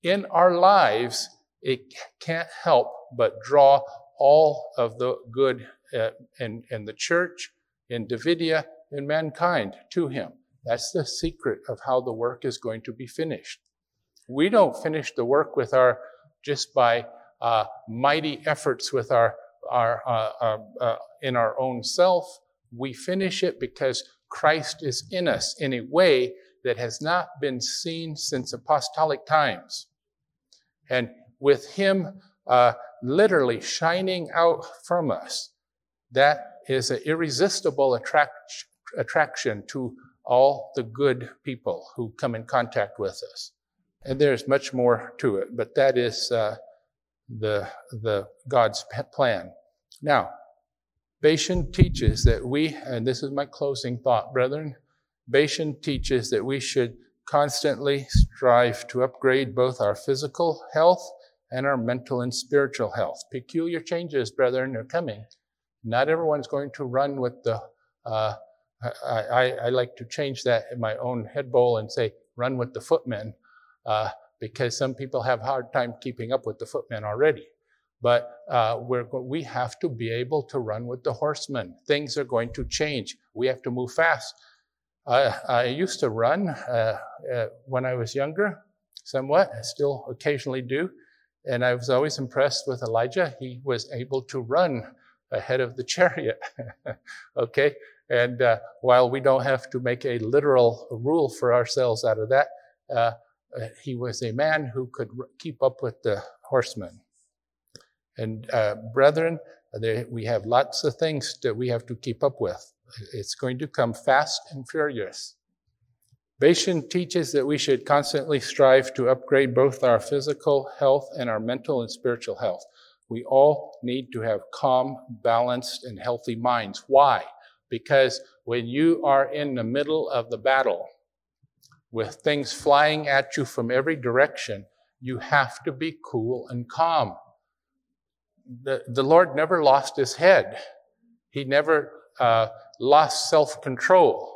[SPEAKER 1] in our lives, it can't help but draw all of the good uh, in, in the church, in Davidia, in mankind to him. That's the secret of how the work is going to be finished. We don't finish the work with our just by uh, mighty efforts with our, our uh, uh, uh in our own self. We finish it because Christ is in us in a way that has not been seen since apostolic times. And with Him uh, literally shining out from us, that is an irresistible attract- attraction to all the good people who come in contact with us. And there's much more to it, but that is uh, the, the God's plan. Now, Bashan teaches that we, and this is my closing thought, brethren, Bashan teaches that we should constantly strive to upgrade both our physical health and our mental and spiritual health. Peculiar changes, brethren, are coming. Not everyone's going to run with the, uh, I, I, I, like to change that in my own head bowl and say, run with the footmen, uh, because some people have hard time keeping up with the footmen already. But uh, we have to be able to run with the horsemen. Things are going to change. We have to move fast. I, I used to run uh, uh, when I was younger, somewhat. I still occasionally do. And I was always impressed with Elijah. He was able to run ahead of the chariot. okay? And uh, while we don't have to make a literal rule for ourselves out of that, uh, he was a man who could r- keep up with the horsemen. And uh, brethren, there, we have lots of things that we have to keep up with. It's going to come fast and furious. Bashan teaches that we should constantly strive to upgrade both our physical health and our mental and spiritual health. We all need to have calm, balanced, and healthy minds. Why? Because when you are in the middle of the battle with things flying at you from every direction, you have to be cool and calm. The, the Lord never lost his head. He never uh, lost self control.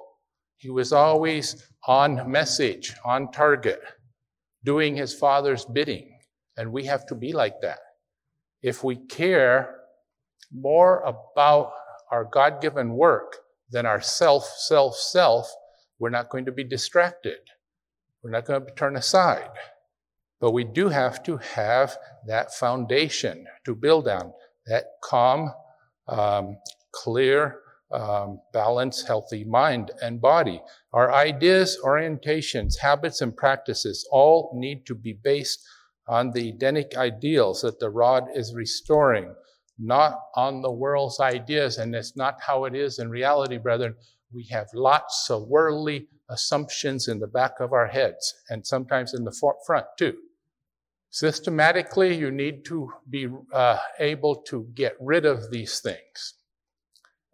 [SPEAKER 1] He was always on message, on target, doing his Father's bidding. And we have to be like that. If we care more about our God given work than our self, self, self, we're not going to be distracted. We're not going to turn aside. But we do have to have that foundation to build on, that calm, um, clear, um, balanced, healthy mind and body. Our ideas, orientations, habits, and practices all need to be based on the Edenic ideals that the rod is restoring, not on the world's ideas. And it's not how it is in reality, brethren. We have lots of worldly assumptions in the back of our heads and sometimes in the front too. Systematically, you need to be uh, able to get rid of these things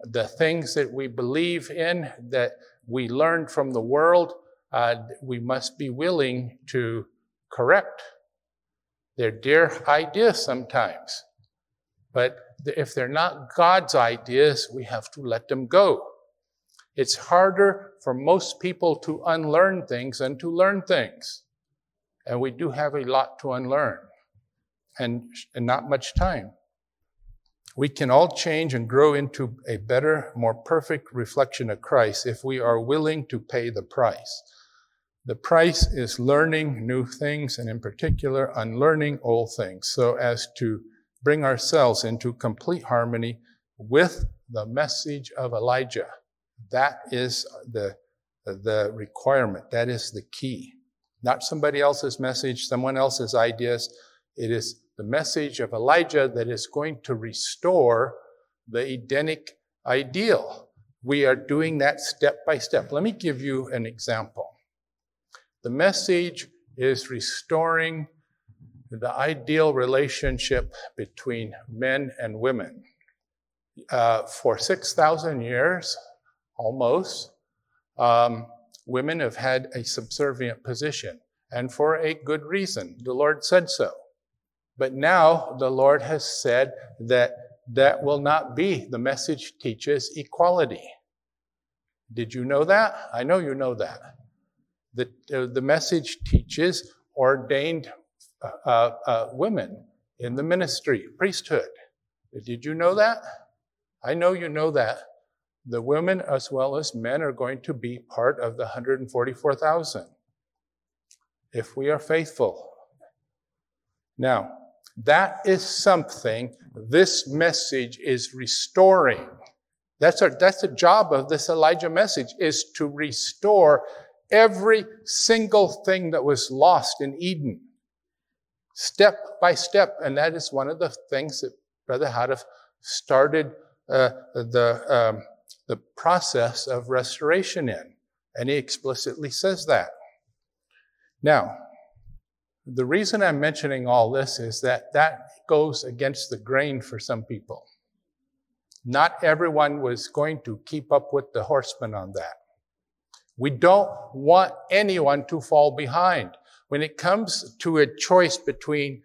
[SPEAKER 1] the things that we believe in, that we learned from the world, uh, we must be willing to correct. They're dear ideas sometimes, but if they're not God's ideas, we have to let them go. It's harder for most people to unlearn things than to learn things. And we do have a lot to unlearn and, and not much time. We can all change and grow into a better, more perfect reflection of Christ if we are willing to pay the price. The price is learning new things and, in particular, unlearning old things so as to bring ourselves into complete harmony with the message of Elijah. That is the, the requirement. That is the key. Not somebody else's message, someone else's ideas. It is the message of Elijah that is going to restore the Edenic ideal. We are doing that step by step. Let me give you an example. The message is restoring the ideal relationship between men and women. Uh, for 6,000 years, almost, um, women have had a subservient position, and for a good reason. The Lord said so. But now the Lord has said that that will not be. The message teaches equality. Did you know that? I know you know that. The, uh, the message teaches ordained uh, uh, women in the ministry, priesthood. Did you know that? I know you know that. The women as well as men are going to be part of the 144,000 if we are faithful. Now, that is something this message is restoring. That's, our, that's the job of this Elijah message is to restore every single thing that was lost in Eden. Step by step. And that is one of the things that Brother Houteff started uh, the, um, the process of restoration in. And he explicitly says that. Now, The reason I'm mentioning all this is that that goes against the grain for some people. Not everyone was going to keep up with the horsemen on that. We don't want anyone to fall behind. When it comes to a choice between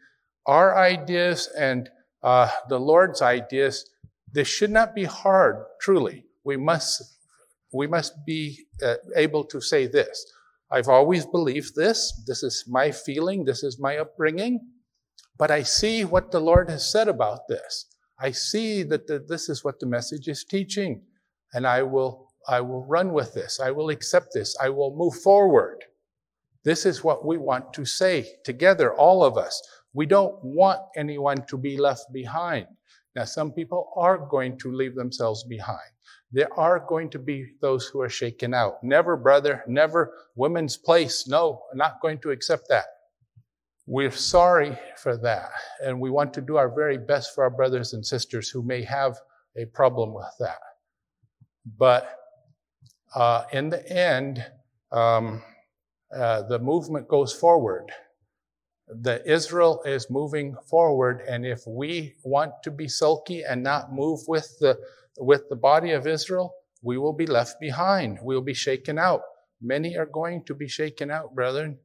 [SPEAKER 1] our ideas and uh, the Lord's ideas, this should not be hard, truly. We must, we must be uh, able to say this. I've always believed this. This is my feeling. This is my upbringing. But I see what the Lord has said about this. I see that the, this is what the message is teaching. And I will, I will run with this. I will accept this. I will move forward. This is what we want to say together, all of us. We don't want anyone to be left behind. Now, some people are going to leave themselves behind. There are going to be those who are shaken out. Never, brother, never women's place. No, I'm not going to accept that. We're sorry for that, and we want to do our very best for our brothers and sisters who may have a problem with that. But uh, in the end, um, uh, the movement goes forward. The Israel is moving forward, and if we want to be sulky and not move with the with the body of Israel, we will be left behind. We will be shaken out. Many are going to be shaken out, brethren.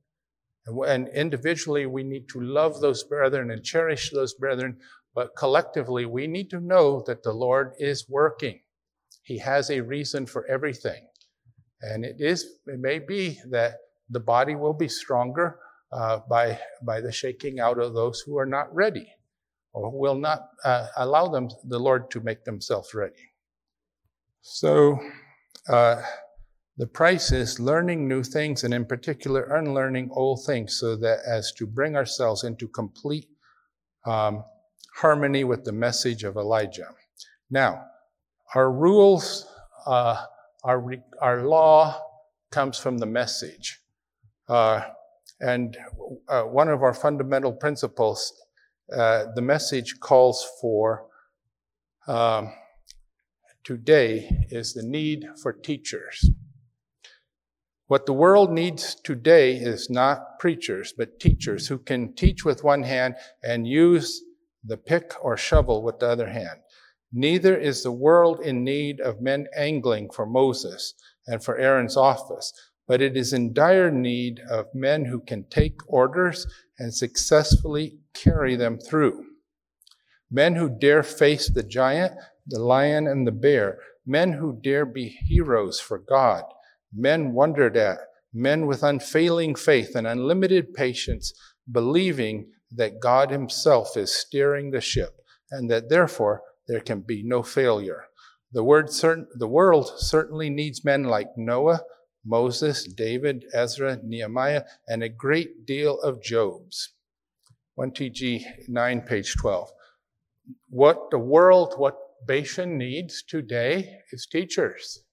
[SPEAKER 1] And individually, we need to love those brethren and cherish those brethren. But collectively, we need to know that the Lord is working. He has a reason for everything. And it is, it may be that the body will be stronger uh, by, by the shaking out of those who are not ready or will not uh, allow them, the Lord to make themselves ready. So, uh, the price is learning new things and in particular unlearning old things so that as to bring ourselves into complete um, harmony with the message of Elijah. Now, our rules, uh, our, our law comes from the message. Uh, and uh, one of our fundamental principles, uh, the message calls for um, today is the need for teachers. What the world needs today is not preachers, but teachers who can teach with one hand and use the pick or shovel with the other hand. Neither is the world in need of men angling for Moses and for Aaron's office, but it is in dire need of men who can take orders and successfully carry them through. Men who dare face the giant, the lion, and the bear. Men who dare be heroes for God men wondered at, men with unfailing faith and unlimited patience, believing that God Himself is steering the ship and that therefore there can be no failure. The, word certain, the world certainly needs men like Noah, Moses, David, Ezra, Nehemiah, and a great deal of Job's. 1TG 9, page 12. What the world, what Bashan needs today is teachers.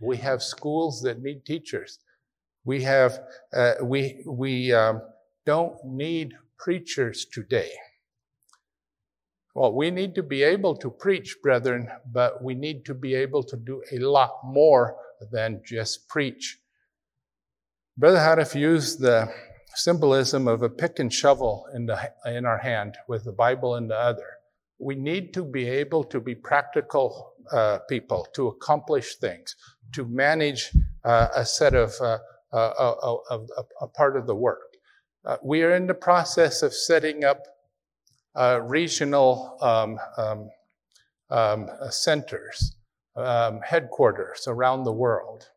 [SPEAKER 1] We have schools that need teachers. We have, uh, we, we um, don't need preachers today. Well, we need to be able to preach, brethren, but we need to be able to do a lot more than just preach. Brother Houteff used the symbolism of a pick and shovel in, the, in our hand with the Bible in the other. We need to be able to be practical uh, people to accomplish things to manage uh, a set of, uh, uh, of, a part of the work. Uh, we are in the process of setting up uh, regional um, um, um, centers, um, headquarters around the world.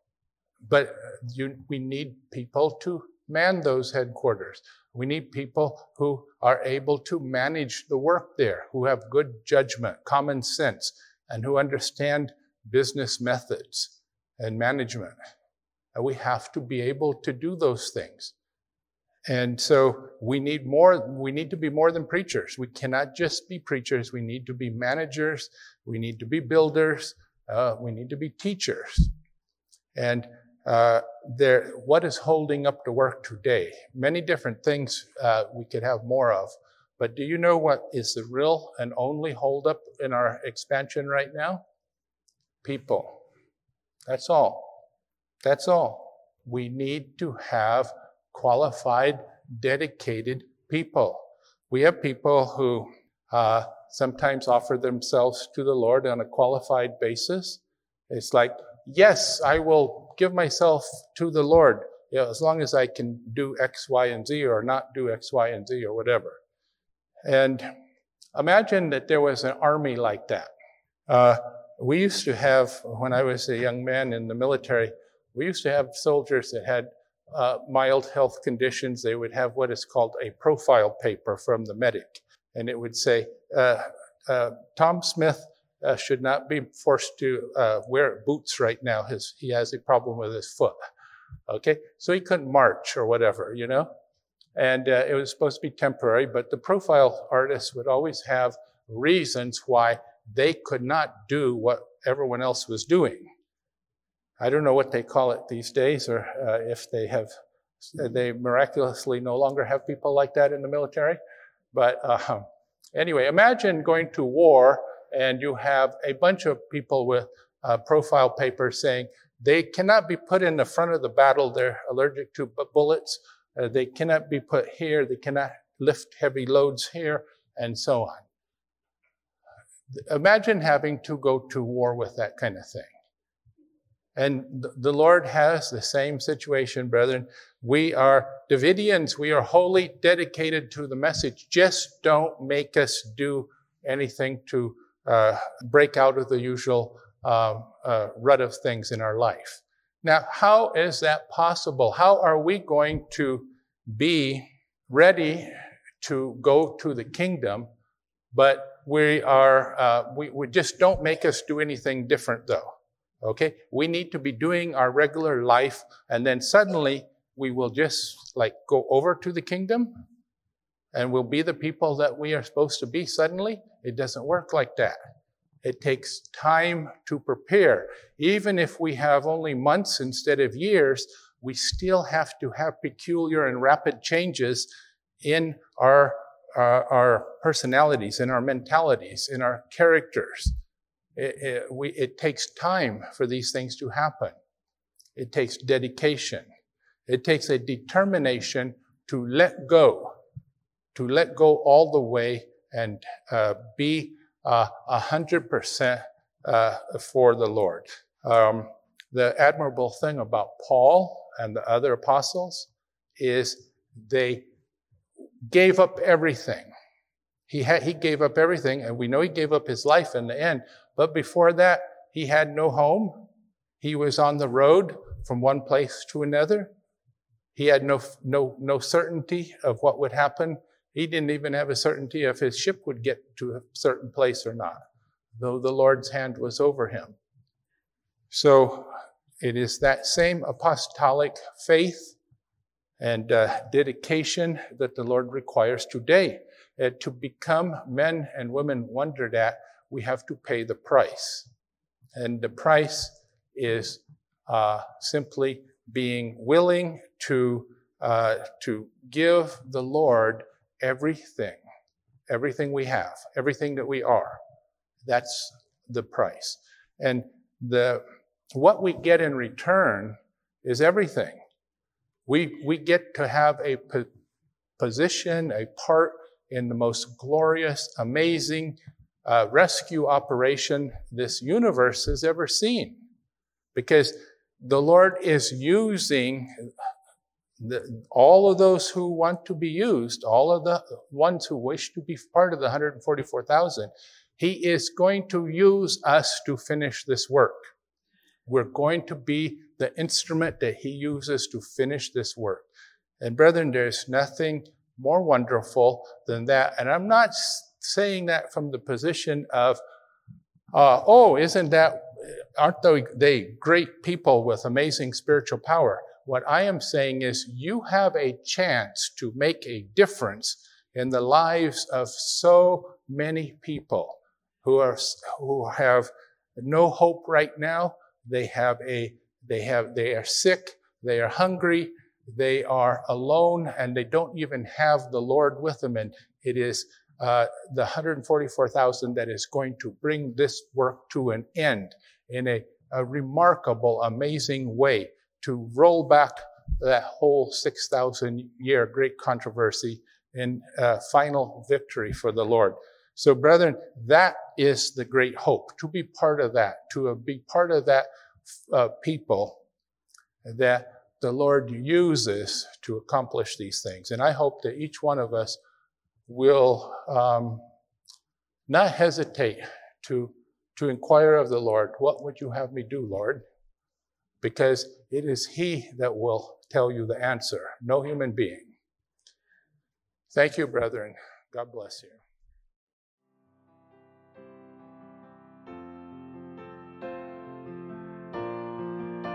[SPEAKER 1] But you, we need people to man those headquarters. We need people who are able to manage the work there, who have good judgment, common sense, and who understand business methods and management. And we have to be able to do those things. And so we need more, we need to be more than preachers. We cannot just be preachers. We need to be managers. We need to be builders. Uh, we need to be teachers. And uh, there, what is holding up the work today? Many different things uh, we could have more of. But do you know what is the real and only holdup in our expansion right now? People. That's all. That's all. We need to have qualified, dedicated people. We have people who uh, sometimes offer themselves to the Lord on a qualified basis. It's like, yes, I will give myself to the Lord you know, as long as I can do X, Y, and Z or not do X, Y, and Z or whatever. And imagine that there was an army like that. Uh, we used to have, when I was a young man in the military, we used to have soldiers that had uh, mild health conditions. They would have what is called a profile paper from the medic. And it would say, uh, uh Tom Smith uh, should not be forced to uh, wear boots right now. His, he has a problem with his foot. Okay, so he couldn't march or whatever, you know? And uh, it was supposed to be temporary, but the profile artists would always have reasons why they could not do what everyone else was doing. I don't know what they call it these days, or uh, if they have, they miraculously no longer have people like that in the military. But uh, anyway, imagine going to war and you have a bunch of people with uh, profile papers saying they cannot be put in the front of the battle. They're allergic to bullets. Uh, they cannot be put here. They cannot lift heavy loads here, and so on. Imagine having to go to war with that kind of thing. And the Lord has the same situation, brethren. We are Davidians. We are wholly dedicated to the message. Just don't make us do anything to uh, break out of the usual uh, uh, rut of things in our life. Now, how is that possible? How are we going to be ready to go to the kingdom, but we are, uh, we, we just don't make us do anything different though. Okay? We need to be doing our regular life, and then suddenly we will just like go over to the kingdom and we'll be the people that we are supposed to be suddenly. It doesn't work like that. It takes time to prepare. Even if we have only months instead of years, we still have to have peculiar and rapid changes in our, uh, our personalities, in our mentalities, in our characters. It, it, we, it takes time for these things to happen. It takes dedication. It takes a determination to let go, to let go all the way and uh, be uh, a hundred percent uh, for the Lord. Um, the admirable thing about Paul and the other apostles is they gave up everything. He he gave up everything, and we know he gave up his life in the end. But before that, he had no home. He was on the road from one place to another. He had no, no, no certainty of what would happen he didn't even have a certainty if his ship would get to a certain place or not, though the Lord's hand was over him. So it is that same apostolic faith and uh, dedication that the Lord requires today. Uh, to become men and women wondered at, we have to pay the price. And the price is uh, simply being willing to, uh, to give the Lord everything, everything we have, everything that we are. That's the price. And the, what we get in return is everything. We, we get to have a po- position, a part in the most glorious, amazing uh, rescue operation this universe has ever seen. Because the Lord is using the, all of those who want to be used, all of the ones who wish to be part of the 144,000, he is going to use us to finish this work. We're going to be the instrument that he uses to finish this work. And brethren, there's nothing more wonderful than that. And I'm not saying that from the position of, uh, oh, isn't that, aren't they great people with amazing spiritual power? What I am saying is, you have a chance to make a difference in the lives of so many people who are who have no hope right now. They have a they have they are sick. They are hungry. They are alone, and they don't even have the Lord with them. And it is uh, the 144,000 that is going to bring this work to an end in a, a remarkable, amazing way to roll back that whole 6,000 year great controversy in uh, final victory for the Lord. So, brethren, that is the great hope to be part of that, to be part of that uh, people that the Lord uses to accomplish these things. And I hope that each one of us will um, not hesitate to, to inquire of the Lord, What would you have me do, Lord? Because it is He that will tell you the answer, no human being. Thank you, brethren. God bless you.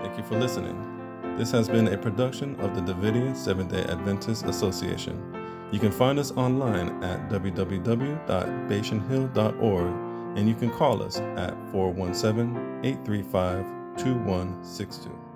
[SPEAKER 2] Thank you for listening. This has been a production of the Davidian Seventh day Adventist Association. You can find us online at www.bashanhill.org and you can call us at 417 835 2162.